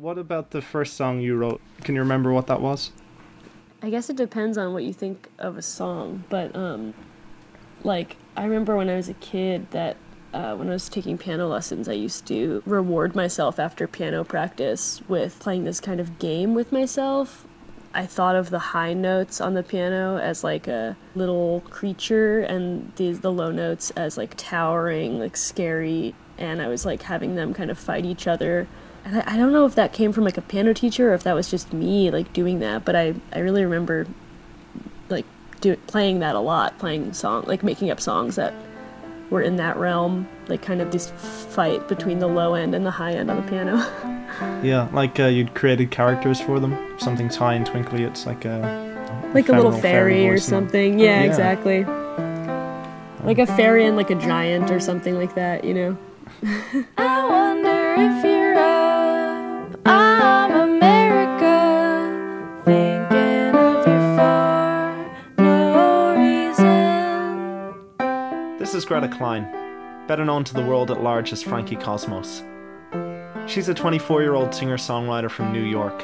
What about the first song you wrote? Can you remember what that was? I guess it depends on what you think of a song, but um, like I remember when I was a kid that uh, when I was taking piano lessons, I used to reward myself after piano practice with playing this kind of game with myself. I thought of the high notes on the piano as like a little creature, and these the low notes as like towering, like scary, and I was like having them kind of fight each other. And I, I don't know if that came from like a piano teacher or if that was just me like doing that, but I I really remember like do, playing that a lot, playing song like making up songs that were in that realm, like kind of this fight between the low end and the high end on the piano. Yeah, like uh, you'd created characters for them. Something's high and twinkly. It's like a like a little ephemeral fairy or something. Yeah, Yeah. exactly. Like a fairy and like a giant or something like that, you know. I wonder if you're This is Greta Kline, better known to the world at large as Frankie Cosmos. She's a 24 year old singer songwriter from New York.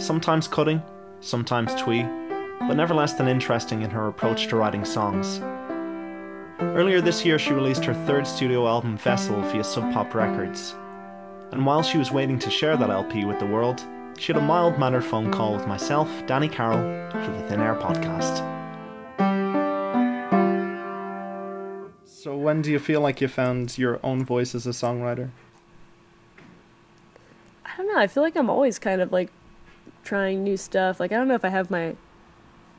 Sometimes cutting, sometimes twee, but never less than interesting in her approach to writing songs. Earlier this year, she released her third studio album, Vessel, via Sub Pop Records. And while she was waiting to share that LP with the world, she had a mild mannered phone call with myself, Danny Carroll, for the Thin Air podcast. So, when do you feel like you found your own voice as a songwriter? I don't know. I feel like I'm always kind of like trying new stuff. Like I don't know if I have my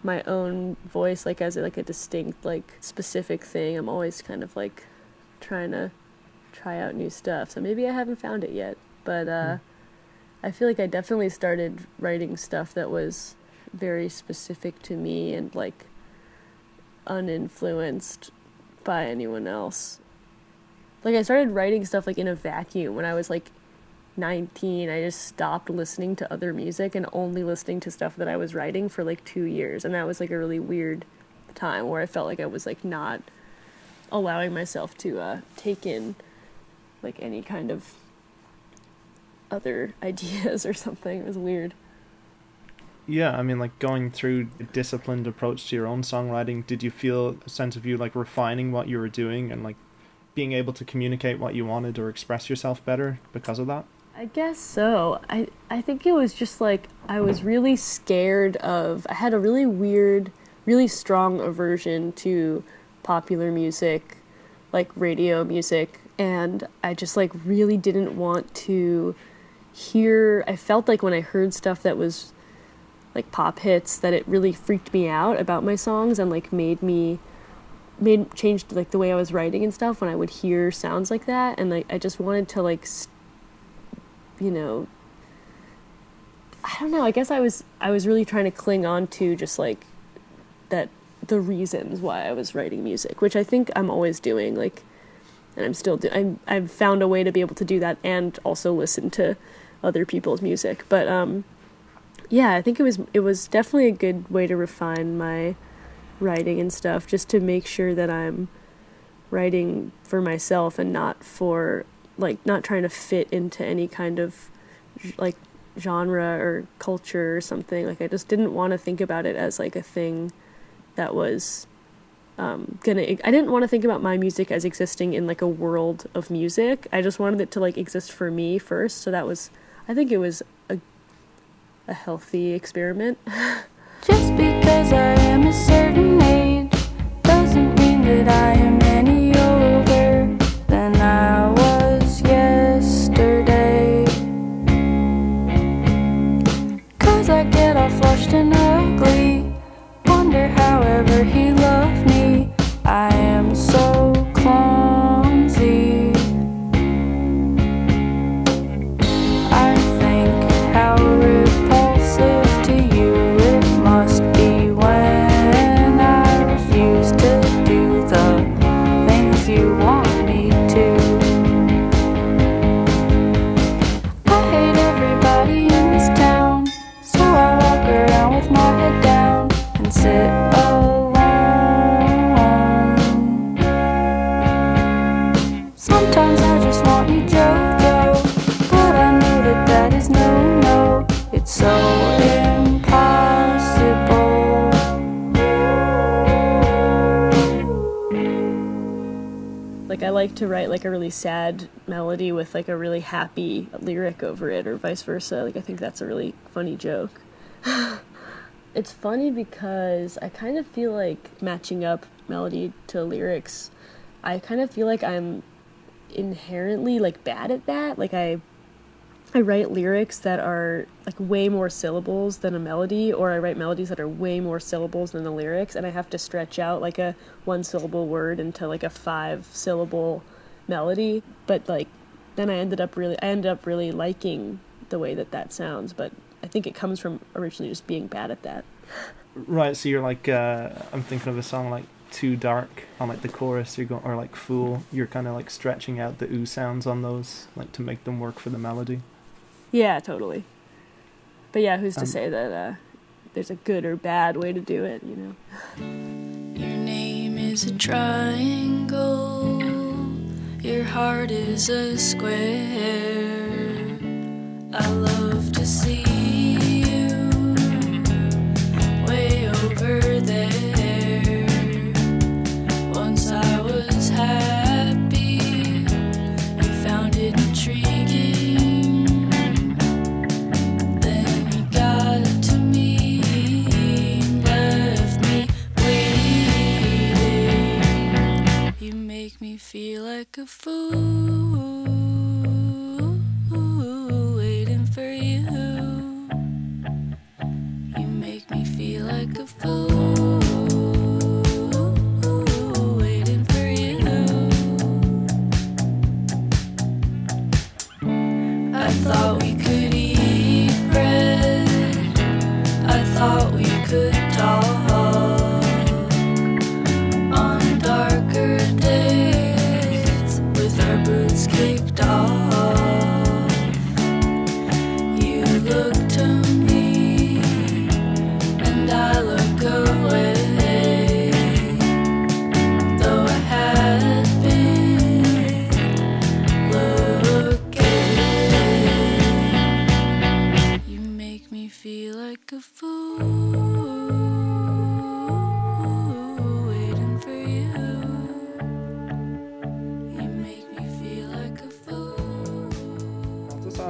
my own voice like as a, like a distinct like specific thing. I'm always kind of like trying to try out new stuff. So maybe I haven't found it yet, but uh I feel like I definitely started writing stuff that was very specific to me and like uninfluenced by anyone else. Like I started writing stuff like in a vacuum when I was like 19 i just stopped listening to other music and only listening to stuff that i was writing for like two years. And that was like a really weird time where i felt like i was like not allowing myself to uh, take in like any kind of other ideas or something. It was weird Yeah, I mean, like going through a disciplined approach to your own songwriting, did you feel a sense of you like refining what you were doing and like being able to communicate what you wanted or express yourself better because of that? I guess so. I I think it was just like I was really scared of I had a really weird, really strong aversion to popular music, like radio music, and I just like really didn't want to hear I felt like when I heard stuff that was like pop hits that it really freaked me out about my songs and like made me made changed like the way I was writing and stuff when I would hear sounds like that. And like I just wanted to like st- you know I don't know. I guess I was I was really trying to cling on to just like that the reasons why I was writing music which I think I'm always doing like and I'm still do I'm I've found a way to be able to do that and also listen to other people's music. But um yeah I think it was it was definitely a good way to refine my writing and stuff just to make sure that I'm writing for myself and not for like not trying to fit into any kind of like genre or culture or something. Like I just didn't want to think about it as like a thing that was um gonna I didn't want to think about my music as existing in like a world of music. I just wanted it to like exist for me first so that was I think it was a healthy experiment. Just because I am a certain age doesn't mean that I am like a really sad melody with like a really happy lyric over it, or vice versa. Like I think that's a really funny joke. it's funny because I kind of feel like matching up melody to lyrics. I kind of feel like I'm inherently like bad at that. Like I I write lyrics that are like way more syllables than a melody, or I write melodies that are way more syllables than the lyrics, and I have to stretch out like a one syllable word into like a five syllable melody. But like, then I ended up really, I ended up really liking the way that that sounds. But I think it comes from originally just being bad at that. Right, so you're like, uh, I'm thinking of a song like Too Dark on like the chorus, you're going, or like Fool, you're kind of like stretching out the ooh sounds on those, like to make them work for the melody. Yeah, totally. But yeah, who's to Um, say that uh, there's a good or bad way to do it? You know. Your name is a triangle. Your heart is a square. I love to see feel like a fool,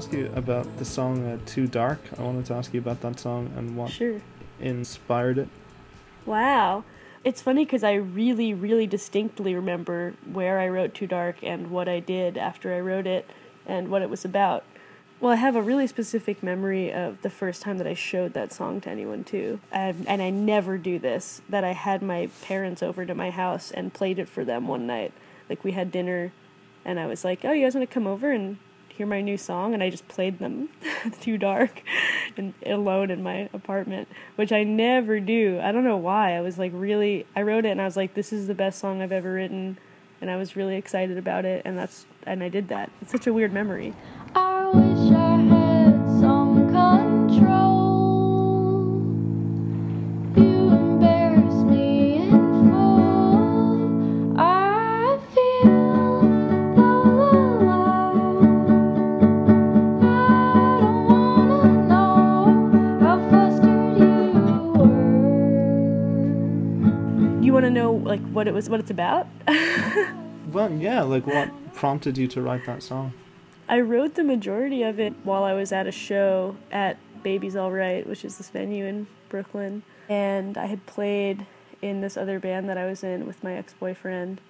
ask you about the song uh, Too Dark. I wanted to ask you about that song and what Sure. inspired it. Wow. It's funny because I really, really distinctly remember where I wrote Too Dark and what I did after I wrote it and what it was about. Well, I have a really specific memory of the first time that I showed that song to anyone, too. I've, and I never do this, that I had my parents over to my house and played it for them one night. Like, we had dinner, and I was like, oh, you guys want to come over and hear my new song? And I just played them Too Dark and alone in my apartment, which I never do. I don't know why. I was like really I wrote it and I was like this is the best song I've ever written and I was really excited about it and that's and I did that. It's such a weird memory. Like what it was what it's about? Well, yeah, like what prompted you to write that song? I wrote the majority of it while I was at a show at Baby's All Right, which is this venue in Brooklyn. And I had played in this other band that I was in with my ex boyfriend.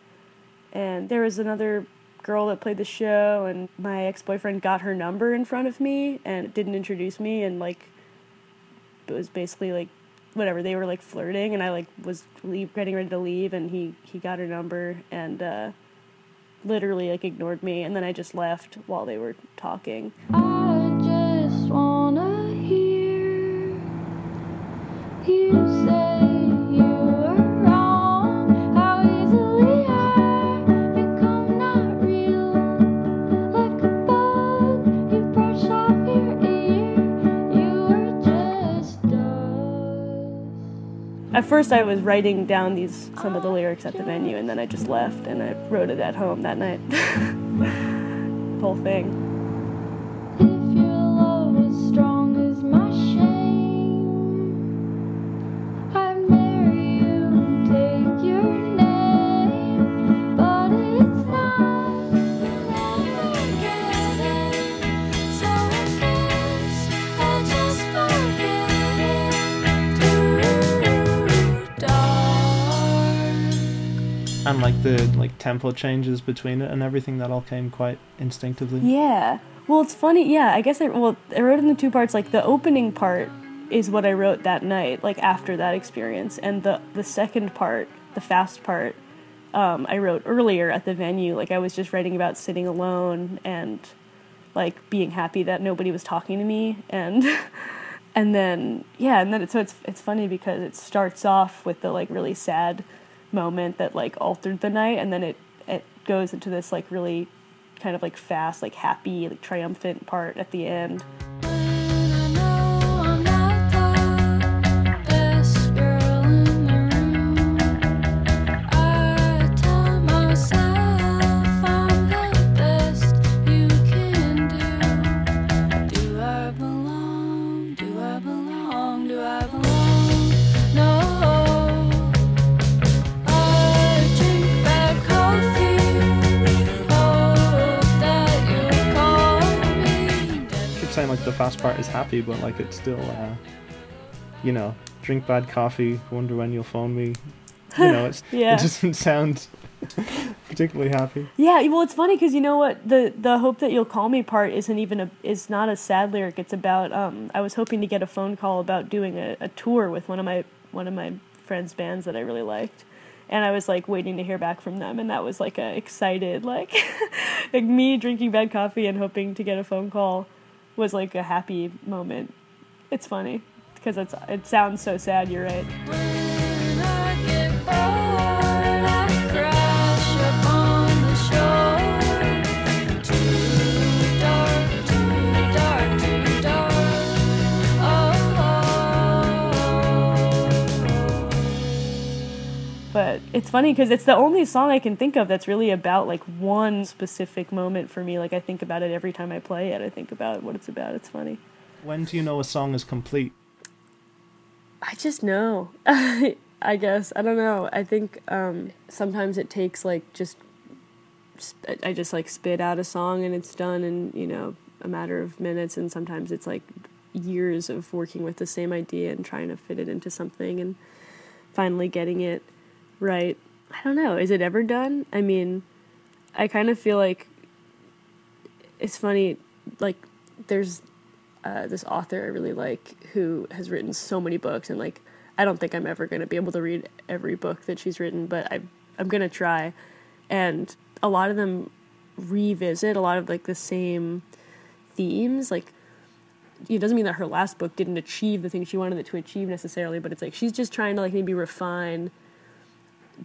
And there was another girl that played the show, and my ex boyfriend got her number in front of me and didn't introduce me. And like, it was basically like, whatever, they were like flirting, and I like was leave, getting ready to leave, and he, he got her number, and, uh, literally like ignored me and then I just left while they were talking. I just wanna hear you say At first I was writing down these some of the lyrics at the venue and then I just left and I wrote it at home that night. Whole thing. The like tempo changes between it and everything that all came quite instinctively. Yeah. Well, it's funny. Yeah, I guess I well I wrote in the two parts. Like the opening part is what I wrote that night, like after that experience, and the the second part, the fast part, um, I wrote earlier at the venue. Like I was just writing about sitting alone and like being happy that nobody was talking to me and. And then yeah, and then it, so it's it's funny because it starts off with the like really sad moment that like altered the night and then it it goes into this like really kind of like fast like happy like triumphant part at the end saying like the fast part is happy, but like it's still, uh, you know, drink bad coffee. Wonder when you'll phone me. You know, it's, Yeah. it doesn't sound particularly happy. Yeah, well, it's funny because you know what the the hope that you'll call me part isn't even a is not a sad lyric. It's about um I was hoping to get a phone call about doing a, a tour with one of my one of my friends' bands that I really liked, and I was like waiting to hear back from them, and that was like a excited like like me drinking bad coffee and hoping to get a phone call was like a happy moment. It's funny because it's it sounds so sad. You're right. It's funny because it's the only song I can think of that's really about like one specific moment for me. Like I think about it every time I play it. I think about what it's about. It's funny. When do you know a song is complete? I just know. I guess I don't know. I think um, sometimes it takes like just I just like spit out a song and it's done in you know a matter of minutes, and sometimes it's like years of working with the same idea and trying to fit it into something and finally getting it right. I don't know. Is it ever done? I mean, I kind of feel like it's funny. Like there's uh, this author I really like who has written so many books, and like I don't think I'm ever going to be able to read every book that she's written, but I I'm going to try. And a lot of them revisit a lot of like the same themes. Like it doesn't mean that her last book didn't achieve the thing she wanted it to achieve necessarily, but it's like she's just trying to like maybe refine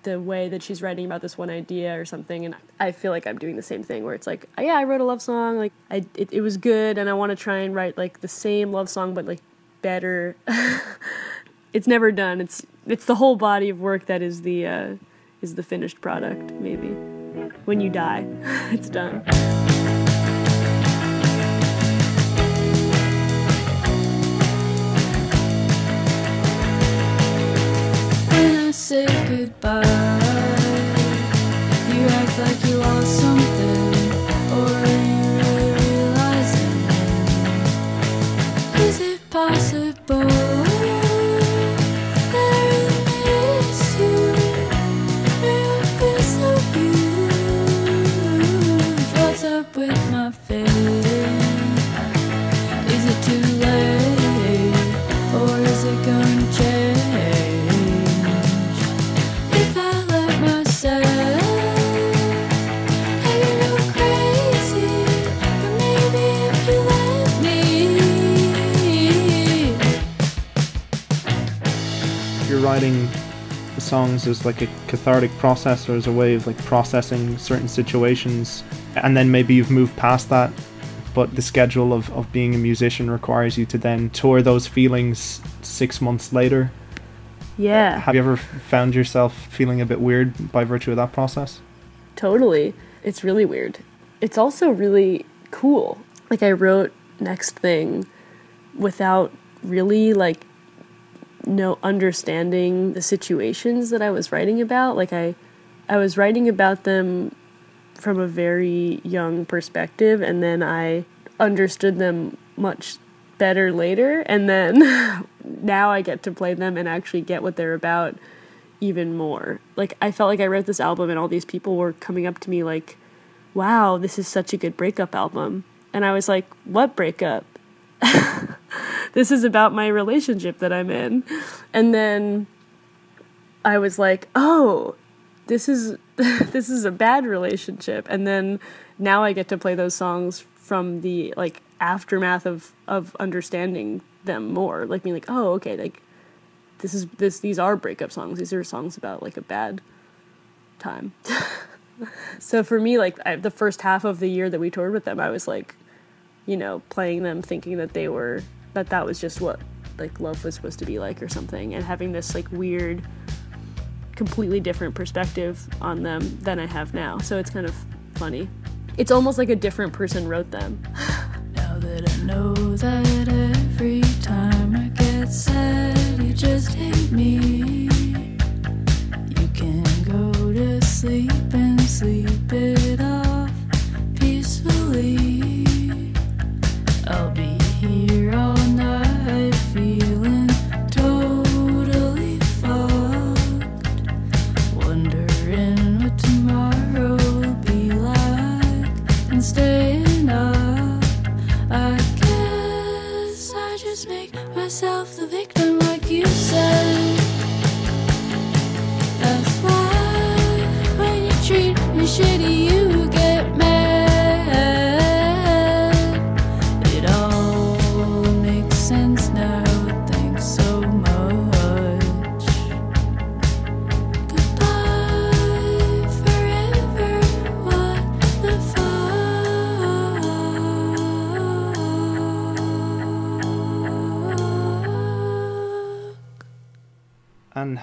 the way that she's writing about this one idea or something and i feel like i'm doing the same thing where it's like yeah i wrote a love song like i it, it was good and i want to try and write like the same love song but like better. It's never done. It's it's the whole body of work that is the uh is the finished product maybe. When you die it's done say goodbye, you act like you lost something, or are you really realizing? Is it possible writing the songs as like a cathartic process or as a way of like processing certain situations, and then maybe you've moved past that. But the schedule of, of being a musician requires you to then tour those feelings six months later. yeah Have you ever found yourself feeling a bit weird by virtue of that process? Totally. It's really weird. It's also really cool. Like I wrote next thing without really like no understanding the situations that I was writing about. Like I I was writing about them from a very young perspective and then I understood them much better later and then now I get to play them and actually get what they're about even more. Like I felt like I wrote this album and all these people were coming up to me like, "Wow, this is such a good breakup album." And I was like, "What breakup?" this is about my relationship that I'm in. And then I was like, "Oh, this is this is a bad relationship." And then now I get to play those songs from the like aftermath of of understanding them more, like being like, "Oh, okay, like this is this these are breakup songs. These are songs about like a bad time." so for me, like I, the first half of the year that we toured with them, I was like, you know, playing them, thinking that they were that that was just what like love was supposed to be like or something, and having this like weird, completely different perspective on them than I have now. So it's kind of funny. It's almost like a different person wrote them. Now that I know that every time I get sad, you just hate me. You can go to sleep and sleep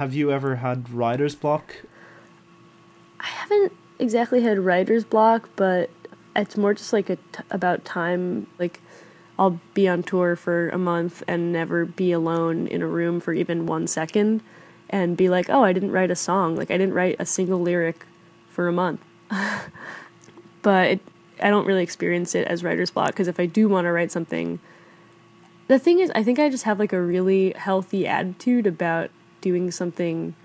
have you ever had writer's block? I haven't exactly had writer's block, but it's more just like a t- about time. Like, I'll be on tour for a month and never be alone in a room for even one second and be like, oh, I didn't write a song. Like, I didn't write a single lyric for a month. but it, I don't really experience it as writer's block because if I do want to write something, the thing is, I think I just have like a really healthy attitude about doing something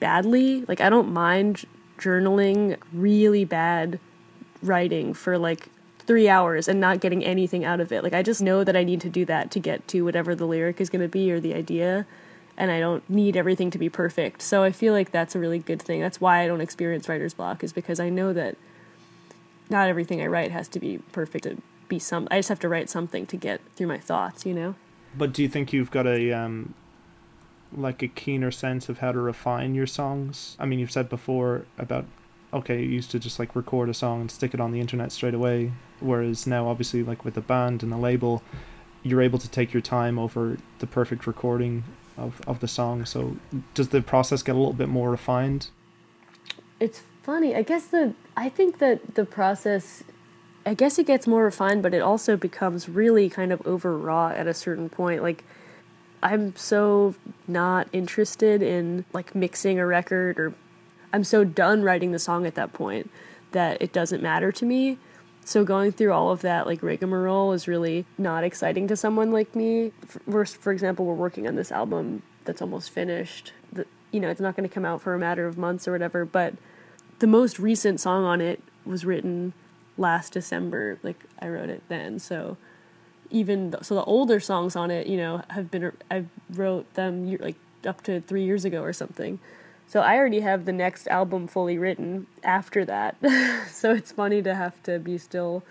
badly. Like I don't mind journaling really bad writing for like 3 hours and not getting anything out of it. Like I just know that I need to do that to get to whatever the lyric is going to be or the idea and I don't need everything to be perfect. So I feel like that's a really good thing. That's why I don't experience writer's block is because I know that not everything I write has to be perfect to be some I just have to write something to get through my thoughts, you know. But do you think you've got a um like a keener sense of how to refine your songs? I mean, you've said before about okay, you used to just like record a song and stick it on the internet straight away, whereas now obviously like with a band and a label, you're able to take your time over the perfect recording of of the song. So does the process get a little bit more refined? It's funny. I guess the I think that the process I guess it gets more refined, but it also becomes really kind of overwrought at a certain point. Like I'm so not interested in like mixing a record or I'm so done writing the song at that point that it doesn't matter to me. So going through all of that like rigmarole is really not exciting to someone like me. For, for example, we're working on this album that's almost finished. The, you know, it's not going to come out for a matter of months or whatever, but the most recent song on it was written last December. Like I wrote it then, so even th- so the older songs on it, you know, have been I wrote them year, like up to 3 years ago or something. So I already have the next album fully written after that. so it's funny to have to be still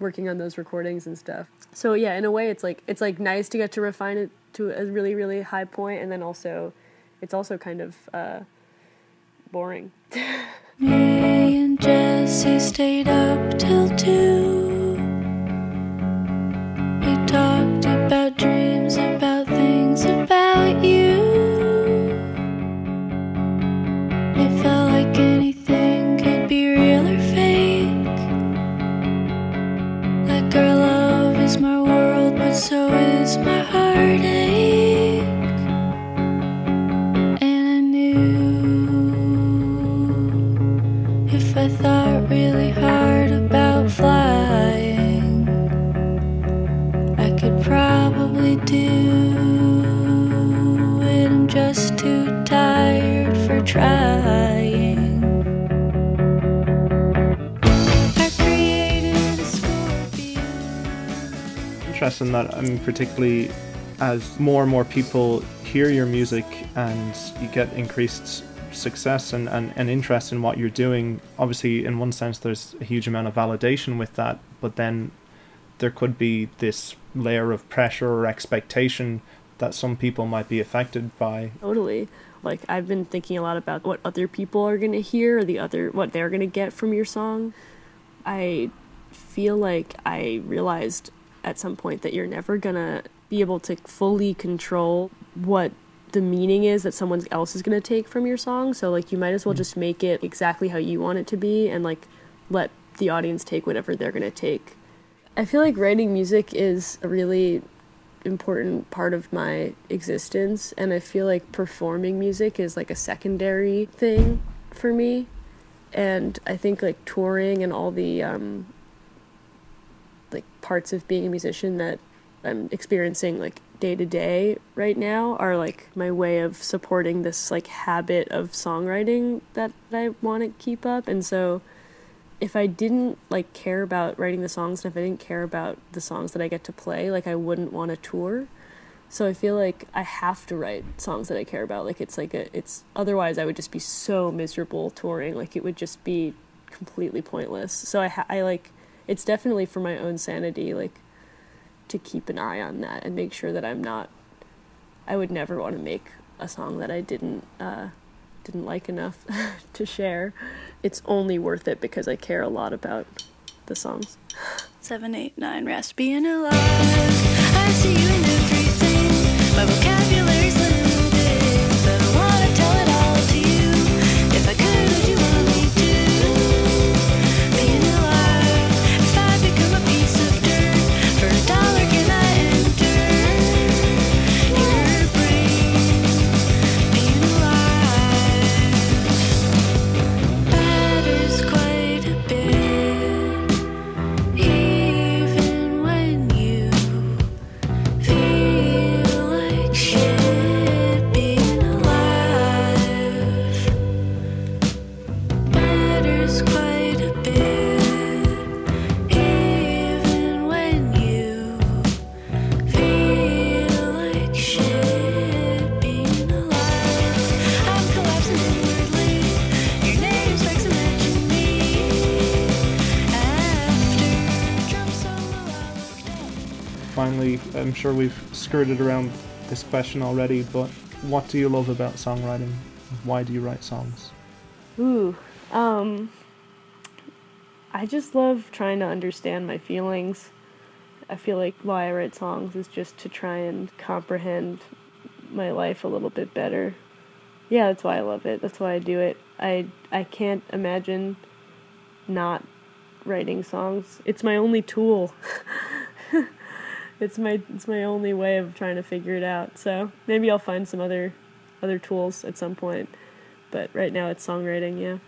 working on those recordings and stuff. So yeah, in a way it's like it's like nice to get to refine it to a really really high point and then also it's also kind of uh, boring. Me and Jesse stayed up till 2 talked about dreams, about things, about you. It felt like anything could be real or fake. Like our love is my world, but so is my heartache. Interesting that I mean, particularly as more and more people hear your music and you get increased success and, and, and interest in what you're doing. Obviously, in one sense, there's a huge amount of validation with that, but then there could be this layer of pressure or expectation that some people might be affected by. Totally. Like I've been thinking a lot about what other people are gonna hear, or the other what they're gonna get from your song. I feel like I realized at some point that you're never gonna be able to fully control what the meaning is that someone else is gonna take from your song. So like you might as well just make it exactly how you want it to be, and like let the audience take whatever they're gonna take. I feel like writing music is a really important part of my existence and I feel like performing music is like a secondary thing for me and I think like touring and all the um like parts of being a musician that I'm experiencing like day to day right now are like my way of supporting this like habit of songwriting that I want to keep up and so if I didn't like care about writing the songs and if I didn't care about the songs that I get to play, like I wouldn't want to tour. So I feel like I have to write songs that I care about. Like it's like a it's otherwise I would just be so miserable touring. Like it would just be completely pointless. So I ha- I like it's definitely for my own sanity like to keep an eye on that and make sure that I'm not I would never want to make a song that I didn't uh didn't like enough to share. It's only worth it because I care a lot about the songs. Seven, eight, nine, raspy and alive. I see you in everything. I'm sure we've skirted around this question already, but what do you love about songwriting? Why do you write songs? Ooh, um, I just love trying to understand my feelings. I feel like why I write songs is just to try and comprehend my life a little bit better. Yeah, that's why I love it. That's why I do it. I I can't imagine not writing songs. It's my only tool. it's my it's my only way of trying to figure it out. So maybe I'll find some other other tools at some point. But right now it's songwriting, yeah.